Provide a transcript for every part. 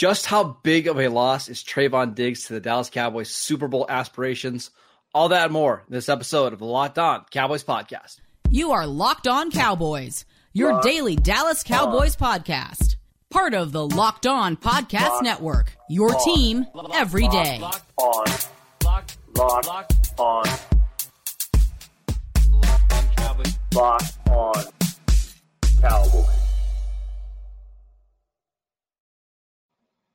Just how big of a loss is Trevon Diggs to the Dallas Cowboys Super Bowl aspirations? All that and more in this episode of the Locked On Cowboys podcast. You are Locked On Cowboys, your Locked daily Dallas Cowboys on. podcast. Part of the Locked On Podcast Locked Network. Your on. team every day. Locked on. Locked, Locked on. Locked on Cowboys.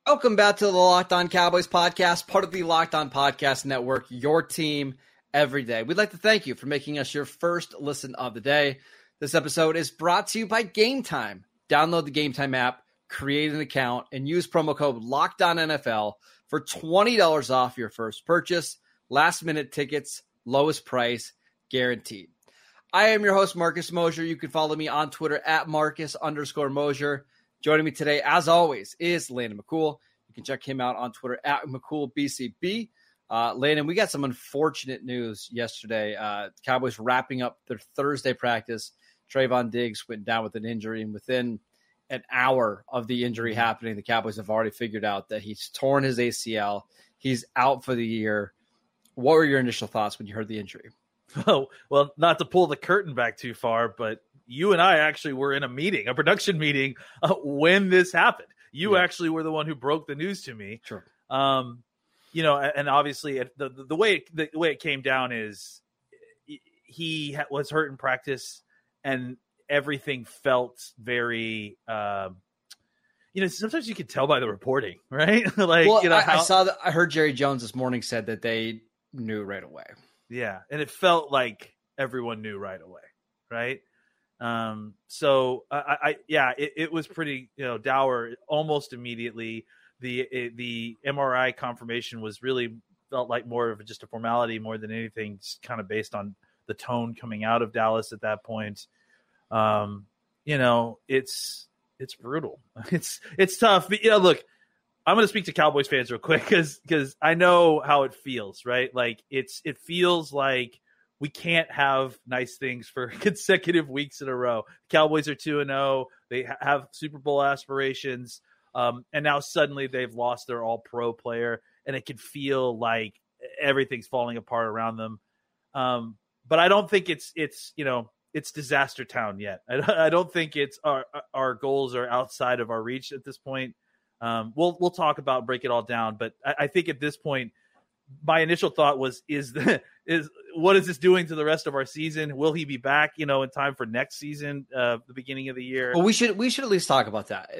Welcome back to the Locked On Cowboys podcast, part of the Locked On Podcast Network, your team every day. We'd like to thank you for making us your first listen of the day. This episode is brought to you by Game Time. Download the Game Time app, create an account, and use promo code Locked On NFL for $20 off your first purchase. Last minute tickets, lowest price, guaranteed. I am your host, Marcus Mosher. You can follow me on Twitter at Marcus underscore Mosher. Joining me today, as always, is Landon McCool. Can check him out on Twitter at McCoolBCB. Uh, Landon, we got some unfortunate news yesterday. Uh, Cowboys wrapping up their Thursday practice. Trevon Diggs went down with an injury, and within an hour of the injury mm-hmm. happening, the Cowboys have already figured out that he's torn his ACL. He's out for the year. What were your initial thoughts when you heard the injury? Oh, well, not to pull the curtain back too far, but you and I actually were in a meeting, a production meeting, uh, when this happened. You yeah. actually were the one who broke the news to me. Sure. Um, you know, and obviously the the way it, the way it came down is he was hurt in practice, and everything felt very. Uh, you know, sometimes you can tell by the reporting, right? like, well, you know, I, how, I saw that. I heard Jerry Jones this morning said that they knew right away. Yeah, and it felt like everyone knew right away, right? Um, so I, I yeah, it, it, was pretty you know dour almost immediately. The it, the MRI confirmation was really felt like more of just a formality more than anything, kind of based on the tone coming out of Dallas at that point. Um, you know, it's it's brutal. It's it's tough. But, you know, look, I'm going to speak to Cowboys fans real quick because because I know how it feels. Right, like it's it feels like we can't have nice things for consecutive weeks in a row. Cowboys are 2 and 0. They have Super Bowl aspirations. Um, and now suddenly they've lost their all pro player, and it can feel like everything's falling apart around them. Um, but I don't think it's it's you know it's disaster town yet. I, I, don't think it's our our goals are outside of our reach at this point. Um, we'll we'll talk about break it all down, but I, I think at this point my initial thought was is the is what is this doing to the rest of our season? Will he be back you know in time for next season uh the beginning of the year? Well we should we should at least talk about that.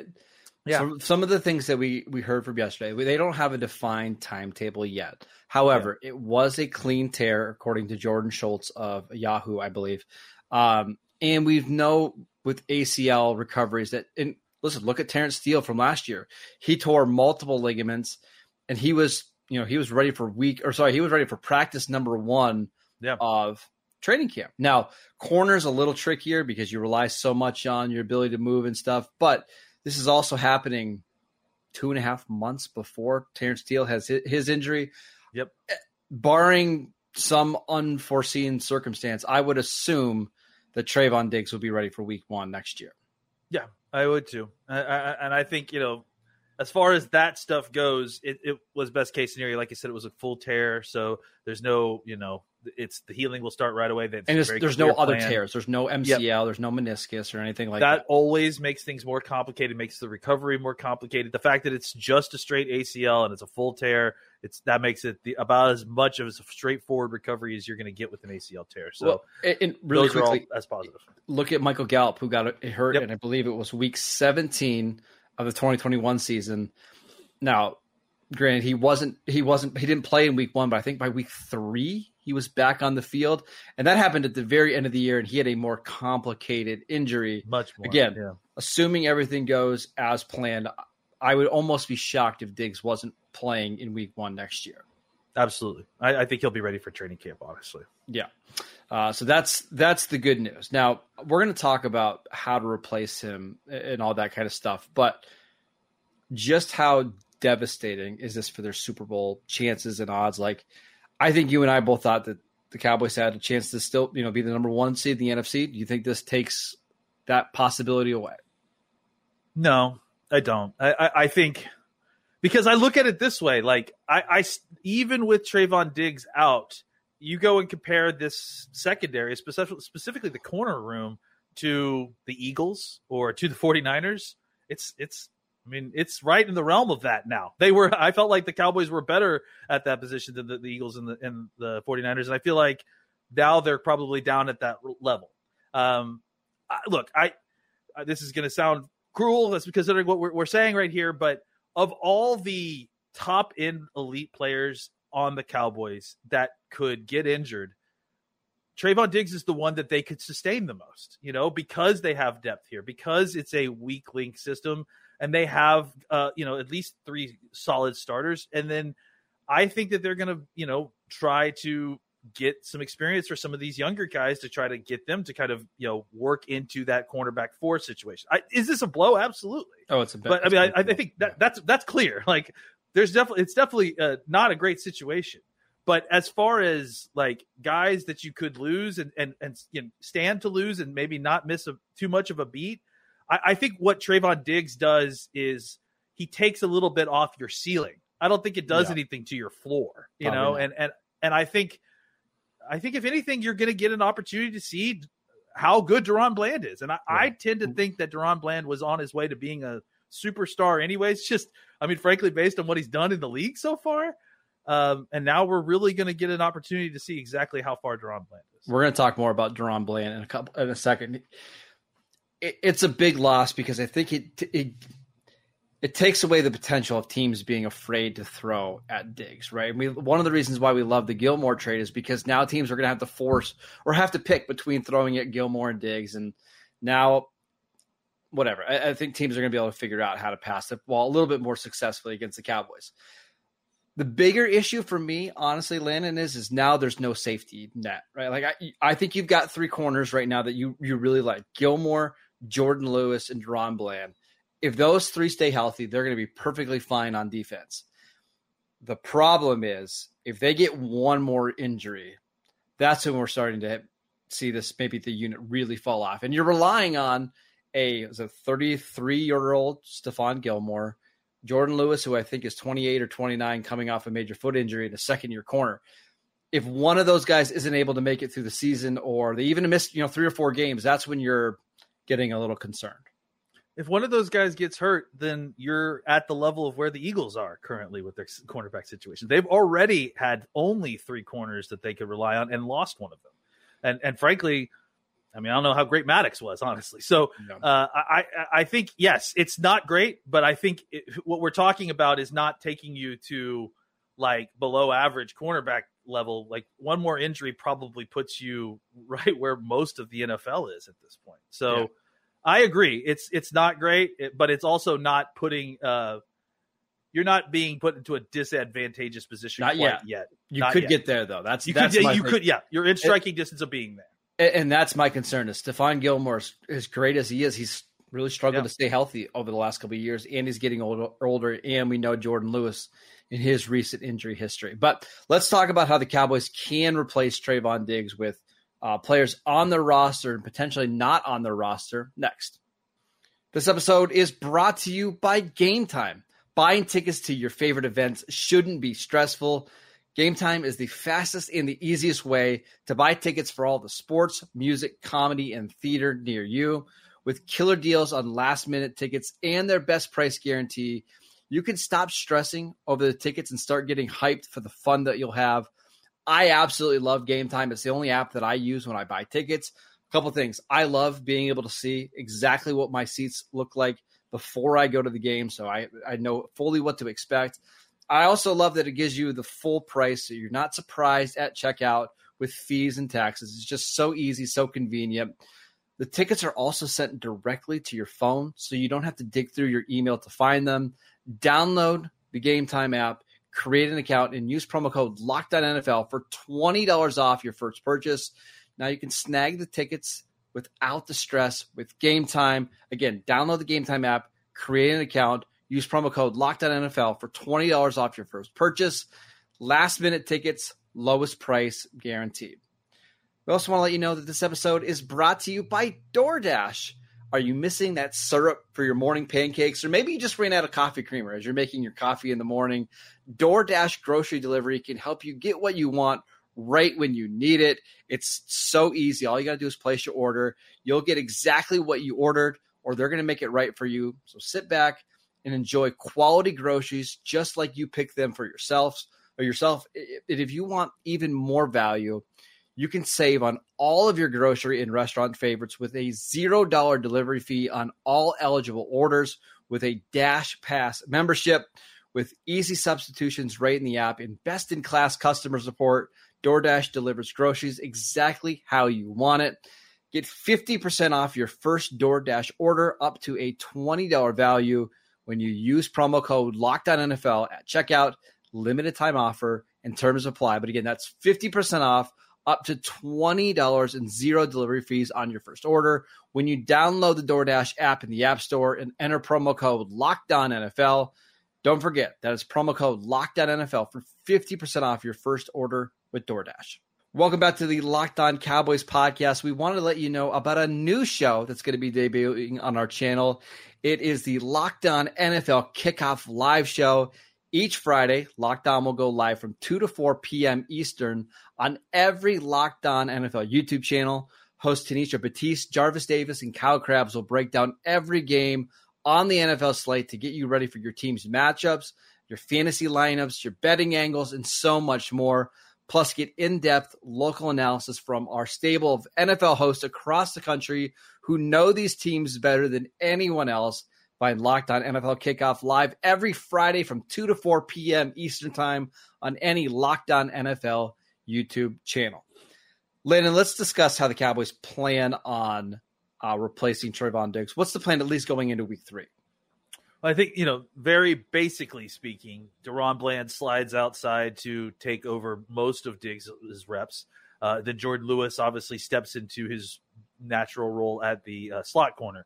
Yeah. Some, some of the things that we we heard from yesterday they don't have a defined timetable yet. However yeah. it was a clean tear according to jordan schultz of yahoo i believe. Um and we've know with acl recoveries that and listen look at terence steele from last year. He tore multiple ligaments and he was you know, he was ready for week or sorry, he was ready for practice number one yeah. of training camp. Now, corner's a little trickier because you rely so much on your ability to move and stuff, but this is also happening two and a half months before Terence Steele has his injury. Yep. Barring some unforeseen circumstance, I would assume that Trevon Diggs will be ready for week one next year. Yeah, I would too. I, I, and I think, you know, as far as that stuff goes, it, it was best case scenario. Like I said, it was a full tear, so there's no, you know, it's the healing will start right away. That's and there's no other tears. There's no MCL. Yep. There's no meniscus or anything like that. That always makes things more complicated. Makes the recovery more complicated. The fact that it's just a straight ACL and it's a full tear, it's that makes it the, about as much of a straightforward recovery as you're going to get with an ACL tear. So, well, and really quickly, as positive. Look at Michael Gallup, who got hurt, yep. and I believe it was week 17 of the 2021 season. Now, granted, he wasn't he wasn't he didn't play in week one, but I think by week three he was back on the field, and that happened at the very end of the year, and he had a more complicated injury. Much more. Again, yeah. assuming everything goes as planned, I would almost be shocked if Diggs wasn't playing in week one next year. Absolutely, I, I think he'll be ready for training camp. Honestly, yeah. Uh, so that's that's the good news. Now we're going to talk about how to replace him and all that kind of stuff, but just how devastating is this for their Super Bowl chances and odds? Like, I think you and I both thought that the Cowboys had a chance to still, you know, be the number one seed in the NFC. Do you think this takes that possibility away? No, I don't. I, I, I think because I look at it this way: like I, I even with Trevon Diggs out, you go and compare this secondary, specifically specifically the corner room, to the Eagles or to the 49ers. It's it's I mean, it's right in the realm of that now. They were I felt like the Cowboys were better at that position than the, the Eagles and the and the 49ers. And I feel like now they're probably down at that level. Um, I, look, I, this is going to sound cruel. That's considering what we're, we're saying right here, but of all the top end elite players on the Cowboys that could get injured, Trevon Diggs is the one that they could sustain the most, you know, because they have depth here, because it's a weak link system and they have, uh, you know, at least three solid starters. And then I think that they're going to, you know, try to get some experience for some of these younger guys to try to get them to kind of you know work into that cornerback four situation. I, is this a blow? Absolutely. Oh, it's a. But I mean, I, I, think that that's that's clear. Like, there's definitely it's definitely uh, not a great situation. But as far as like guys that you could lose and and and you know, stand to lose and maybe not miss a, too much of a beat, I, I think what Trevon Diggs does is he takes a little bit off your ceiling. I don't think it does yeah. anything to your floor, you Probably know, not. and and and I think I think if anything, you're going to get an opportunity to see how good DaRon Bland is. And I, yeah. I tend to think that DaRon Bland was on his way to being a superstar, anyways. Just, I mean, frankly, based on what he's done in the league so far. Um, and now we're really going to get an opportunity to see exactly how far DaRon Bland is. We're going to talk more about DaRon Bland in a couple in a second. It, it's a big loss because I think it, it it takes away the potential of teams being afraid to throw at Diggs, right? We, one of the reasons why we love the Gilmore trade is because now teams are going to have to force or have to pick between throwing at Gilmore and Diggs, and now whatever. I, I think teams are going to be able to figure out how to pass the ball a little bit more successfully against the Cowboys. The bigger issue for me, honestly, Landon is is now there's no safety net, right? Like I, I think you've got three corners right now that you you really like: Gilmore, Jourdan Lewis, and DaRon Bland if those three stay healthy, they're going to be perfectly fine on defense. The problem is if they get one more injury, that's when we're starting to see this maybe the unit really fall off. And you're relying on a a 33 year old Stephon Gilmore, Jourdan Lewis, who I think is 28 or 29, coming off a major foot injury in a second year corner. If one of those guys isn't able to make it through the season, or they even miss you know, three or four games, that's when you're getting a little concerned if one of those guys gets hurt, then you're at the level of where the Eagles are currently with their cornerback situation. They've already had only three corners that they could rely on and lost one of them. And and frankly, I mean, I don't know how great Maddox was, honestly. So uh, I I think yes, it's not great, but I think it, what we're talking about is not taking you to like below average cornerback level. Like one more injury probably puts you right where most of the NFL is at this point. So. Yeah I agree. It's it's not great, but it's also not putting. Uh, you're not being put into a disadvantageous position not yet. yet. You not could yet. get there though. That's you that's could. Yeah, you thing. could. Yeah, you're in striking it, distance of being there. And that's my concern. Is Stephon Gilmore, as great as he is, he's really struggled yeah. to stay healthy over the last couple of years, and he's getting older. Older, and we know Jourdan Lewis in his recent injury history. But let's talk about how the Cowboys can replace Trevon Diggs with uh, players on their roster and potentially not on their roster next. This episode is brought to you by Game Time. Buying tickets to your favorite events shouldn't be stressful. Game Time is the fastest and the easiest way to buy tickets for all the sports, music, comedy, and theater near you. With killer deals on last minute tickets and their best price guarantee, you can stop stressing over the tickets and start getting hyped for the fun that you'll have. I absolutely love Game Time. It's the only app that I use when I buy tickets A couple things. I love being able to see exactly what my seats look like before I go to the game, so I I know fully what to expect. I also love that it gives you the full price, so you're not surprised at checkout with fees and taxes. It's just so easy, so convenient. The tickets are also sent directly to your phone, so you don't have to dig through your email to find them. Download the Game Time app, create an account, and use promo code LOCKEDONNFL for $20 off your first purchase. Now you can snag the tickets without the stress with Game Time. Again, download the Game Time app, create an account, use promo code LOCKEDONNFL for $20 off your first purchase. Last minute tickets, lowest price guaranteed. We also want to let you know that this episode is brought to you by DoorDash. Are you missing that syrup for your morning pancakes? Or maybe you just ran out of coffee creamer as you're making your coffee in the morning. DoorDash grocery delivery can help you get what you want right when you need it. It's so easy. All you got to do is place your order. You'll get exactly what you ordered, or they're going to make it right for you. So sit back and enjoy quality groceries just like you pick them for yourselves or yourself. And if you want even more value, you can save on all of your grocery and restaurant favorites with a $0 delivery fee on all eligible orders with a Dash Pass membership with easy substitutions right in the app and best in class customer support. DoorDash delivers groceries exactly how you want it. Get 50% off your first DoorDash order up to a $20 value when you use promo code LOCKEDONNFL at checkout. Limited time offer and terms apply. But again, that's 50% off up to $20 and zero delivery fees on your first order when you download the DoorDash app in the App Store and enter promo code LOCKEDONNFL. Don't forget that is promo code LOCKEDONNFL for 50% off your first order with DoorDash. Welcome back to the Locked On Cowboys podcast. We wanted to let you know about a new show that's going to be debuting on our channel. It is the Locked On NFL Kickoff Live Show. Each Friday, Locked On will go live from 2 to 4 p.m. Eastern on every Locked On NFL YouTube channel. Host Tanisha Batiste, Jarvis Davis, and Kyle Crabbs will break down every game on the NFL slate to get you ready for your team's matchups, your fantasy lineups, your betting angles, and so much more. Plus, get in depth local analysis from our stable of NFL hosts across the country who know these teams better than anyone else Find Locked On NFL Kickoff live every Friday from 2 to 4 p.m. Eastern Time on any Locked On NFL YouTube channel. Landon, let's discuss how the Cowboys plan on uh, replacing Trevon Diggs. What's the plan at least going into week three? I think, you know, very basically speaking, DaRon Bland slides outside to take over most of Diggs' reps. Uh, then Jourdan Lewis obviously steps into his natural role at the uh, slot corner.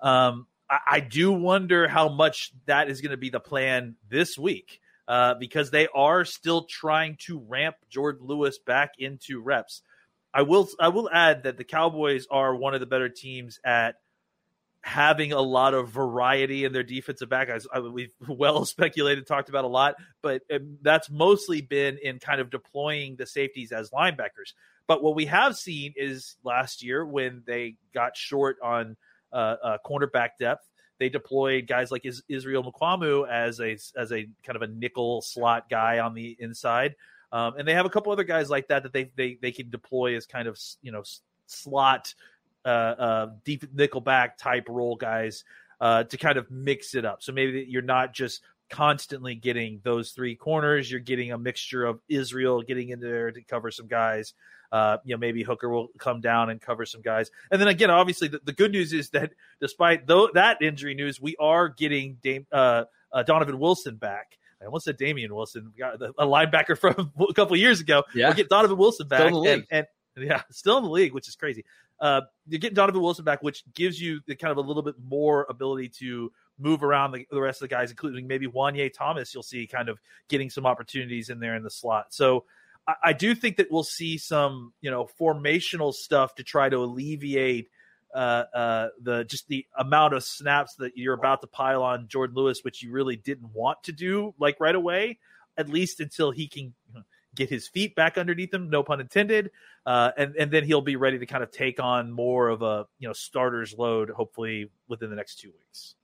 Um, I, do wonder how much that is going to be the plan this week uh, because they are still trying to ramp Jourdan Lewis back into reps. I will I will add that the Cowboys are one of the better teams at having a lot of variety in their defensive back. As we've well speculated, talked about a lot, but um, that's mostly been in kind of deploying the safeties as linebackers. But what we have seen is last year when they got short on cornerback depth. They deployed guys like Is- Israel Mukuamu as a as a kind of a nickel slot guy on the inside, um, and they have a couple other guys like that that they they they can deploy as kind of you know slot uh, uh, deep nickel back type role guys uh, to kind of mix it up. So maybe you're not just constantly getting those three corners. You're getting a mixture of Israel getting in there to cover some guys, uh, you know, maybe Hooker will come down and cover some guys. And then again, obviously, the, the good news is that despite though that injury news, we are getting Dame, uh, uh, Donovan Wilson back. I almost said Damien Wilson, a linebacker from a couple years ago. Yeah. We'll get Donovan Wilson back. And, and, yeah, still in the league, which is crazy. Uh, you're getting Donovan Wilson back, which gives you the kind of a little bit more ability to move around the, the rest of the guys, including maybe Juanyeh Thomas. You'll see kind of getting some opportunities in there in the slot. So I, do think that we'll see some, you know, formational stuff to try to alleviate uh, uh, the just the amount of snaps that you're about to pile on Jourdan Lewis, which you really didn't want to do like right away, at least until he can get his feet back underneath him, no pun intended, uh, and and then he'll be ready to kind of take on more of a you know starter's load, hopefully within the next two weeks.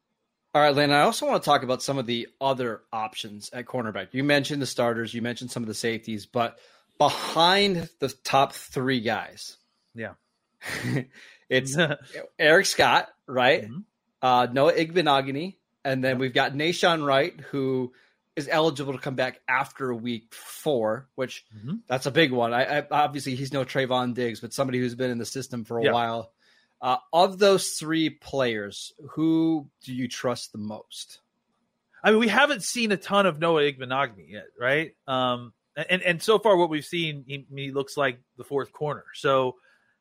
All right, Lynn. I also want to talk about some of the other options at cornerback. You mentioned the starters, you mentioned some of the safeties, but behind the top three guys. Yeah. it's Eric Scott, right? Mm-hmm. Uh, Noah Igbinoghene, and then we've got Nahshon Wright, who is eligible to come back after week four, which mm-hmm. that's a big one. I, I, obviously he's no Trevon Diggs, but somebody who's been in the system for a yeah. while. Uh, of those three players, who do you trust the most? I mean, we haven't seen a ton of Noah Igbinoghene yet, right? Um, and and so far what we've seen, he, he looks like the fourth corner. So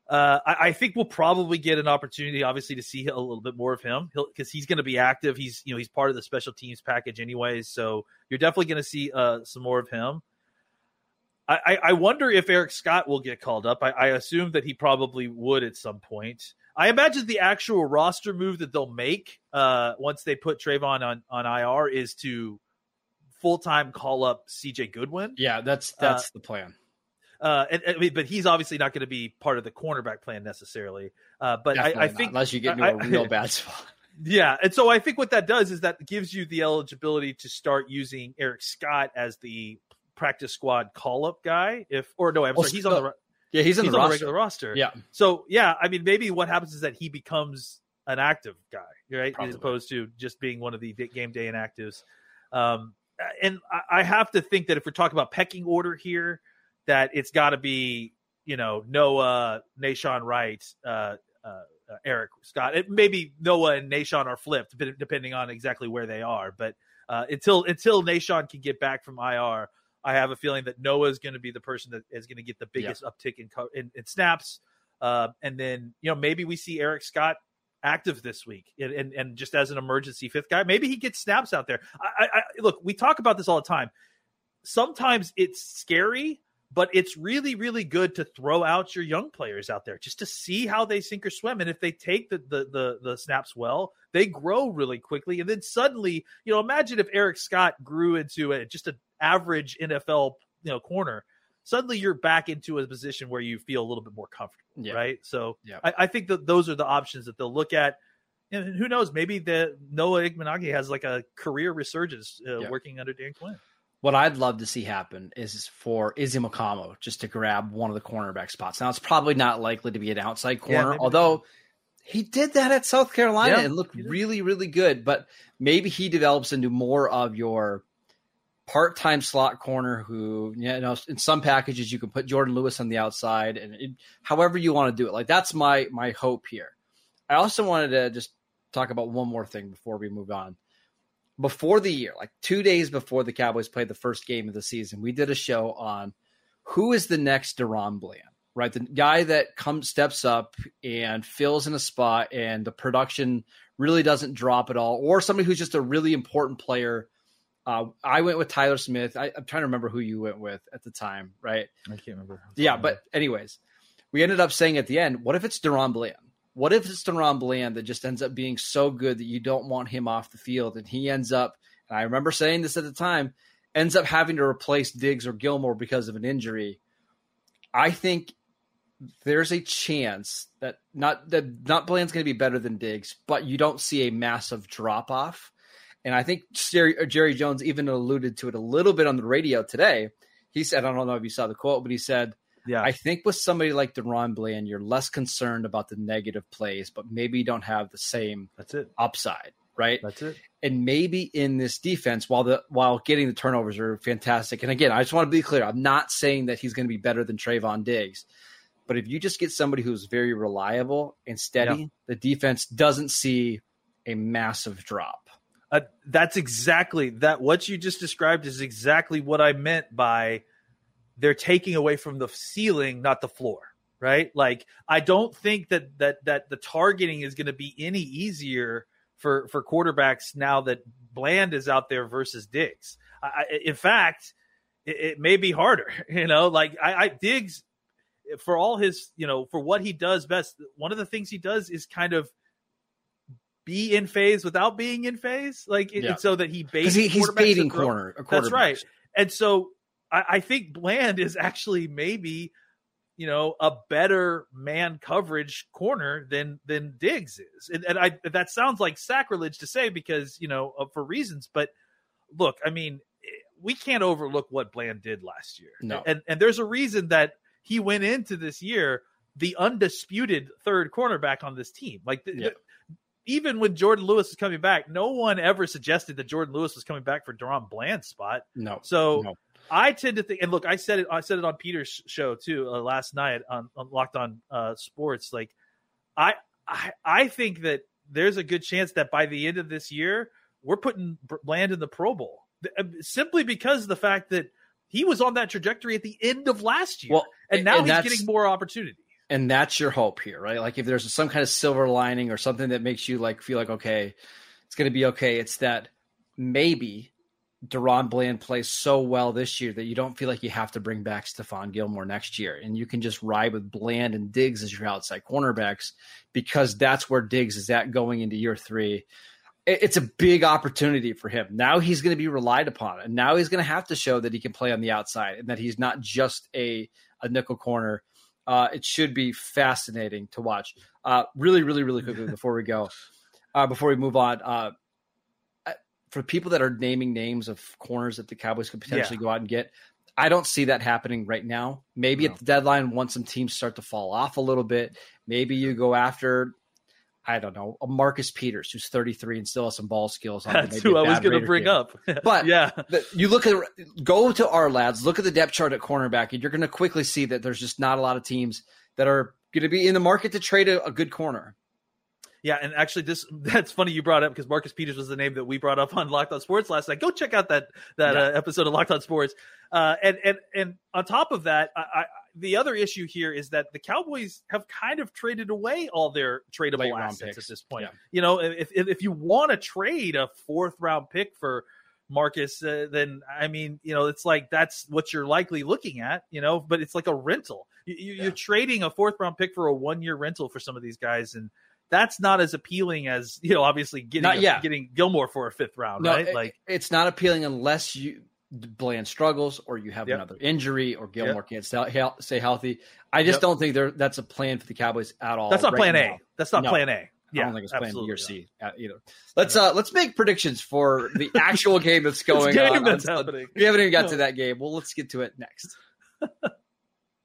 uh, I, I, think we'll probably get an opportunity, obviously, to see a little bit more of him because he's going to be active. He's you know he's part of the special teams package anyways, so you're definitely going to see uh, some more of him. I, I, wonder if Eric Scott will get called up. I, I, assume that he probably would at some point. I imagine the actual roster move that they'll make uh, once they put Trevon on on IR is to full time call up CJ Goodwin. Yeah, that's that's uh, the plan. Uh, and, I mean, but he's obviously not going to be part of the cornerback plan necessarily. Uh, but I, I, think unless you get into I, a real bad spot. Yeah, and so I think what that does is that gives you the eligibility to start using Eric Scott as the practice squad call up guy. If or no, I'm well, sorry, he's on the yeah, he's, in he's the, on the regular roster. Yeah. So yeah, I mean, maybe what happens is that he becomes an active guy, right, Probably. as opposed to just being one of the game day inactives. Um, and I have to think that if we're talking about pecking order here, that it's got to be you know Noah, Nahshon Wright, uh, uh, Eric Scott. It, maybe Noah and Nahshon are flipped depending on exactly where they are. But uh, until until Nahshon can get back from IR, I have a feeling that Noah is going to be the person that is going to get the biggest yeah. uptick in, in, in snaps. Uh, and then you know maybe we see Eric Scott active this week and, and, and, just as an emergency fifth guy. Maybe he gets snaps out there. I, I, look, we talk about this all the time. Sometimes it's scary, but it's really, really good to throw out your young players out there just to see how they sink or swim. And if they take the the the, the snaps well, they grow really quickly. And then suddenly, you know, imagine if Eric Scott grew into a, just an average NFL you know corner suddenly you're back into a position where you feel a little bit more comfortable, yeah. right? So yeah. I, I, think that those are the options that they'll look at. And who knows? Maybe the Noah Igbinoghene has like a career resurgence uh, yeah. working under Dan Quinn. What I'd love to see happen is for Izzy Mukuamu just to grab one of the cornerback spots. Now it's probably not likely to be an outside corner, although he did that at South Carolina and looked really, really good. But maybe he develops into more of your part-time slot corner who you know in some packages you can put Jourdan Lewis on the outside and it, however you want to do it. Like that's my my hope here. I also wanted to just talk about one more thing before we move on. Before the year like two days before the cowboys played the first game of the season we did a show on who is the next DaRon Bland right? The guy that comes steps up and fills in a spot and the production really doesn't drop at all or somebody who's just a really important player uh, I went with Tyler Smith. I, am trying to remember who you went with at the time, right? I can't remember. Yeah, but anyways, we ended up saying at the end, what if it's DaRon Bland? What if it's DaRon Bland that just ends up being so good that you don't want him off the field, and he ends up? And I remember saying this at the time, ends up having to replace Diggs or Gilmore because of an injury. I think there's a chance that not that not Bland's going to be better than Diggs, but you don't see a massive drop off and I think Jerry, uh, Jerry Jones even alluded to it a little bit on the radio today. He said, I don't know if you saw the quote, but he said, yeah. I think with somebody like DaRon Bland, you're less concerned about the negative plays, but maybe you don't have the same That's it. upside, right? That's it. And maybe in this defense, while the while getting the turnovers are fantastic, and again, I just want to be clear, I'm not saying that he's going to be better than Trevon Diggs, but if you just get somebody who's very reliable and steady, yeah. the defense doesn't see a massive drop. Uh, that's exactly that. What you just described is exactly what I meant by they're taking away from the ceiling, not the floor. Right? Like I don't think that that that the targeting is going to be any easier for for quarterbacks now that Bland is out there versus Diggs. I, in fact, it, it, may be harder. You know, like I, I Diggs for all his you know for what he does best. One of the things he does is kind of be in phase without being in phase, like yeah. so that he baits. He, he's baiting corner. That's right. And so I, I, think Bland is actually maybe you know a better man coverage corner than than Diggs is, and, and I that sounds like sacrilege to say because you know uh, for reasons, but look, I mean we can't overlook what Bland did last year. No, and and there's a reason that he went into this year the undisputed third cornerback on this team. Like yeah even when Jourdan Lewis was coming back, no one ever suggested that Jourdan Lewis was coming back for DaRon Bland's spot. No. So no. I tend to think, and look, I said it. I said it on Peter's show too uh, last night on, on Locked On uh, Sports. Like, I, I I think that there's a good chance that by the end of this year, we're putting Bland in the Pro Bowl uh, simply because of the fact that he was on that trajectory at the end of last year, well, and now and he's getting more opportunity and that's your hope here, right? Like if there's some kind of silver lining or something that makes you like feel like okay, it's going to be okay. It's that maybe DaRon Bland plays so well this year that you don't feel like you have to bring back Stephon Gilmore next year. And you can just ride with Bland and Diggs as your outside cornerbacks because that's where Diggs is at going into year three. It's a big opportunity for him. Now he's going to be relied upon. And now he's going to have to show that he can play on the outside and that he's not just a, a nickel corner. Uh, it should be fascinating to watch. Uh, really, really, really quickly before we go, uh, before we move on, uh, for people that are naming names of corners that the Cowboys could potentially yeah. go out and get, I don't see that happening right now. Maybe no. at the deadline, once some teams start to fall off a little bit, maybe you go after, I don't know, Marcus Peters who's 33 and still has some ball skills. That's who I was going to bring game. up. but yeah, the, you look at go to Ourlads, look at the depth chart at cornerback, and you're going to quickly see that there's just not a lot of teams that are going to be in the market to trade a, a good corner. Yeah, and actually, this that's funny you brought up because Marcus Peters was the name that we brought up on Locked On Sports last night. Go check out that that yeah. uh, episode of Locked On Sports. Uh, and and and on top of that, I, I, the other issue here is that the Cowboys have kind of traded away all their tradable assets at this point. Yeah. You know, if if, if you want to trade a fourth round pick for Marcus, uh, then I mean, you know, it's like that's what you're likely looking at, you know, but it's like a rental. You, are yeah. trading a fourth round pick for a one year rental for some of these guys, and that's not as appealing as you know obviously getting a, getting Gilmore for a fifth round, no, right? It, like it's not appealing unless you Bland struggles or you have yep. another injury or Gilmore yep. can't stay healthy. I just yep. don't think there that's a plan for the Cowboys at all. That's not right plan now. A. That's not no. plan A. Yeah, I don't think it's plan B or C uh, either. Let's uh let's make predictions for the actual game that's going game on. That's happening. We haven't even got no. to that game. Well, let's get to it next.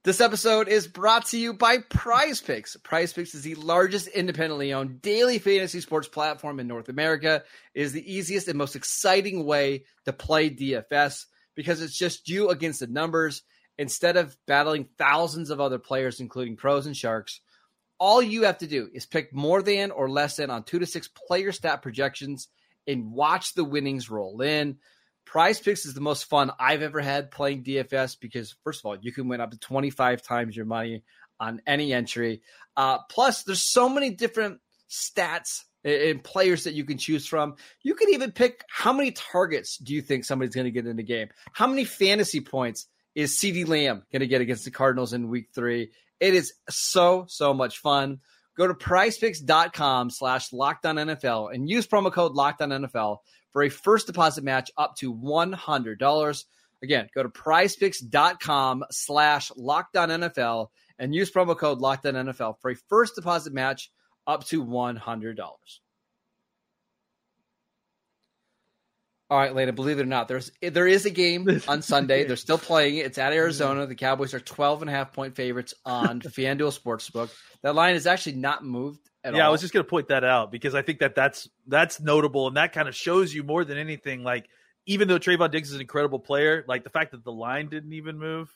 This episode is brought to you by Prize Picks. Prize Picks is the largest independently owned daily fantasy sports platform in North America. It is the easiest and most exciting way to play DFS because it's just you against the numbers. Instead of battling thousands of other players, including pros and sharks, all you have to do is pick more than or less than on two to six player stat projections and watch the winnings roll in. Prize Picks is the most fun I've ever had playing DFS because, first of all, you can win up to 25 times your money on any entry. Uh, plus, there's so many different stats and players that you can choose from. You can even pick how many targets do you think somebody's going to get in the game? How many fantasy points is CeeDee Lamb going to get against the Cardinals in week three? It is so, so much fun. Go to prizepicks.com slash lockdown NFL and use promo code NFL for a first deposit match up to $100. Again, go to prizepicks.com slash NFL and use promo code NFL for a first deposit match up to $100. All right, Lena, believe it or not, there's there is a game on Sunday. They're still playing it. It's at Arizona. The Cowboys are 12 and a half point favorites on FanDuel Sportsbook. That line is actually not moved yeah, all. I was just going to point that out because I think that that's that's notable and that kind of shows you more than anything. Like, even though Trevon Diggs is an incredible player, like the fact that the line didn't even move,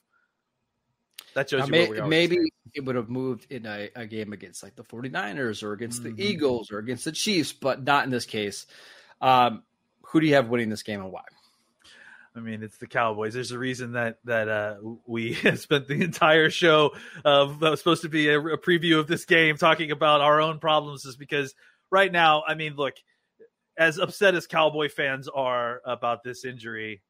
that shows now, you may, maybe it would have moved in a, a, game against like the 49ers or against mm-hmm. the Eagles or against the Chiefs, but not in this case. Um, who do you have winning this game and why? I mean, it's the Cowboys. There's a reason that that uh, we spent the entire show of that was supposed to be a, a, preview of this game talking about our own problems, is because right now, I mean, look, as upset as Cowboy fans are about this injury,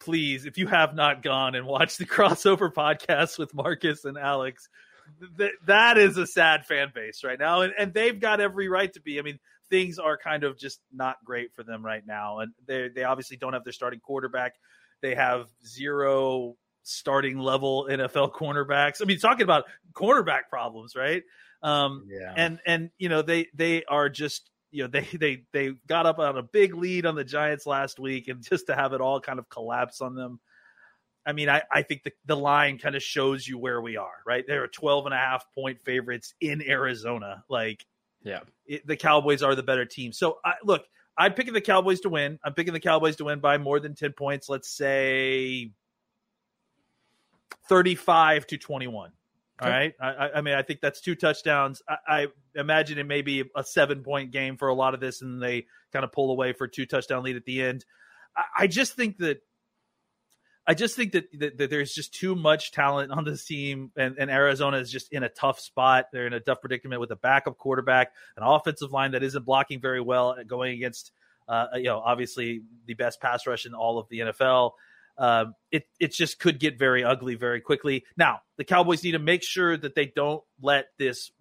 please, if you have not gone and watched the crossover podcast with Marcus and Alex, th- that is a sad fan base right now, and, and they've got every right to be. I mean, things are kind of just not great for them right now. And they they obviously don't have their starting quarterback. They have zero starting level NFL cornerbacks. I mean, talking about cornerback problems, right? Um, yeah. And and you know they they are just you know they they they got up on a big lead on the Giants last week, and just to have it all kind of collapse on them. I mean, I, I think the, the line kind of shows you where we are, right? There are 12 and a half point favorites in Arizona. Like, yeah, it, the Cowboys are the better team. So I, look, I'm picking the Cowboys to win. I'm picking the Cowboys to win by more than ten points. Let's say thirty-five to twenty-one. Okay. All right. I, I, mean, I think that's two touchdowns. I, I, imagine it may be a seven-point game for a lot of this, and they kind of pull away for two touchdown lead at the end. I, I just think that I just think that, that, that, there's just too much talent on this team, and, and, Arizona is just in a tough spot. They're in a tough predicament with a backup quarterback, an offensive line that isn't blocking very well, going against Uh, you know, obviously the best pass rush in all of the NFL. Um, it it just could get very ugly very quickly. Now the Cowboys need to make sure that they don't let this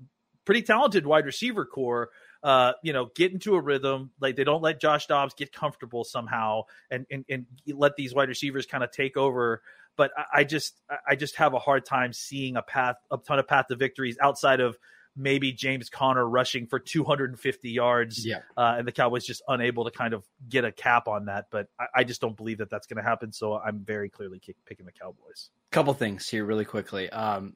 pretty talented wide receiver core uh, you know, get into a rhythm. Like they don't let Josh Dobbs get comfortable somehow and and, and let these wide receivers kind of take over. But I, I just I just have a hard time seeing a path a ton of path to victories outside of maybe James Conner rushing for 250 yards, yeah. uh, and the Cowboys just unable to kind of get a cap on that. But I, I just don't believe that that's going to happen. So I'm very clearly picking the Cowboys. Couple things here, really quickly. Um,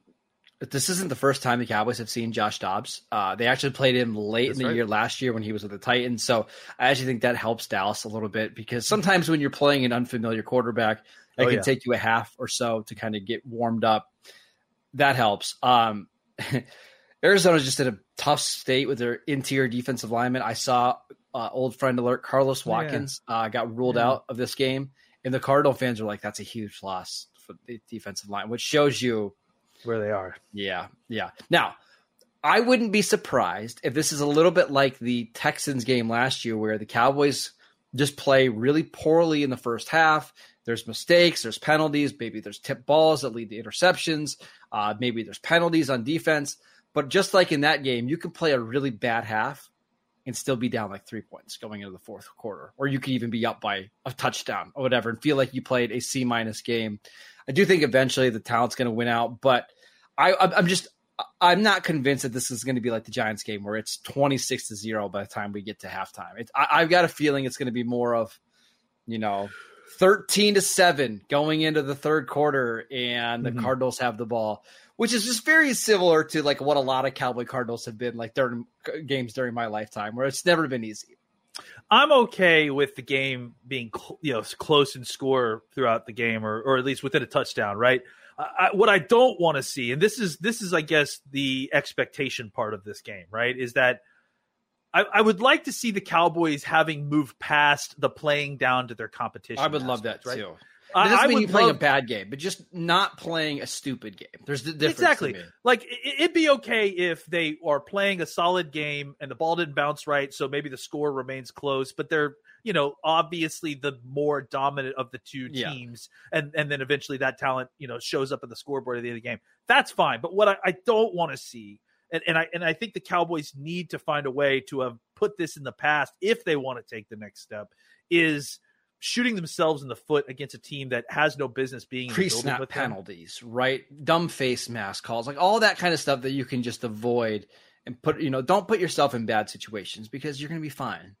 this isn't the first time the Cowboys have seen Josh Dobbs. Uh, they actually played him late That's in the right. year last year when he was with the Titans. So I actually think that helps Dallas a little bit because sometimes when you're playing an unfamiliar quarterback, it oh, can yeah. take you a half or so to kind of get warmed up. That helps. Um, Arizona's just in a tough state with their interior defensive lineman. I saw uh, old friend alert Carlos Watkins yeah. uh, got ruled yeah. out of this game, and the Cardinal fans are like, "That's a huge loss for the defensive line," which shows you where they are. Yeah, yeah. Now, I wouldn't be surprised if this is a little bit like the Texans game last year, where the Cowboys just play really poorly in the first half. There's mistakes, there's penalties, maybe there's tip balls that lead to interceptions, uh, maybe there's penalties on defense. But just like in that game, you can play a really bad half and still be down like three points going into the fourth quarter, or you could even be up by a touchdown or whatever and feel like you played a C minus game. I do think eventually the talent's going to win out, but I, I'm just I'm not convinced that this is going to be like the Giants game where it's 26 to zero by the time we get to halftime. It's, I, have got a feeling it's going to be more of, you know, 13 to seven going into the third quarter, and the mm-hmm. Cardinals have the ball, which is just very similar to like what a lot of Cowboy Cardinals have been like during games during my lifetime, where it's never been easy. I'm okay with the game being you know close in score throughout the game, or or at least within a touchdown, right? I, what I don't want to see, and this is this is I guess the expectation part of this game, right? Is that I, I would like to see the Cowboys having moved past the playing down to their competition. I would aspect, love that right? too. It doesn't I mean you playing love, a bad game, but just not playing a stupid game. There's the difference. Exactly. Like it'd be okay if they are playing a solid game and the ball didn't bounce right, so maybe the score remains close, but they're you know obviously the more dominant of the two teams, yeah. and and then eventually that talent you know shows up in the scoreboard at the end of the game. That's fine. But what I, I don't want to see. And, and I and I think the Cowboys need to find a way to have put this in the past if they want to take the next step. Is shooting themselves in the foot against a team that has no business being pre-snap penalties, them. right? Dumb face mask calls, like all that kind of stuff that you can just avoid and put. You know, don't put yourself in bad situations because you're going to be fine.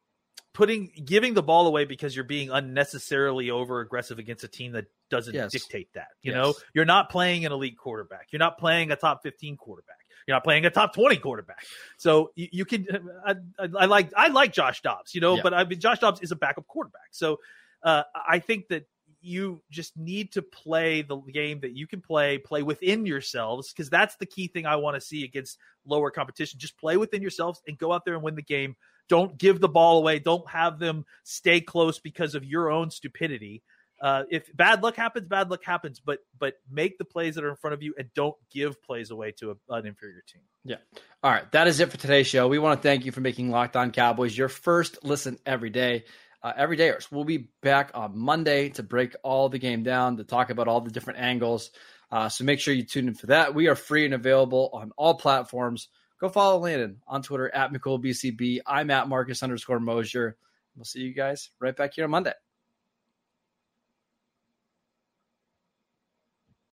Putting giving the ball away because you're being unnecessarily over aggressive against a team that doesn't yes. dictate that. You yes. know, you're not playing an elite quarterback. You're not playing a top 15 quarterback. You're not playing a top 20 quarterback. So you, you can, I, I, I, like, I like Josh Dobbs, you know, yeah. but I mean, Josh Dobbs is a backup quarterback. So uh, I think that you just need to play the game that you can play, play within yourselves, because that's the key thing I want to see against lower competition. Just play within yourselves and go out there and win the game. Don't give the ball away. Don't have them stay close because of your own stupidity. Uh, if bad luck happens, bad luck happens. But but make the plays that are in front of you and don't give plays away to a, an inferior team. Yeah. All right. That is it for today's show. We want to thank you for making Locked On Cowboys your first listen every day uh, every day. We'll be back on Monday to break all the game down, to talk about all the different angles. Uh, so make sure you tune in for that. We are free and available on all platforms. Go follow Landon on Twitter at McCoolBCB. I'm at Marcus underscore Mosher. We'll see you guys right back here on Monday.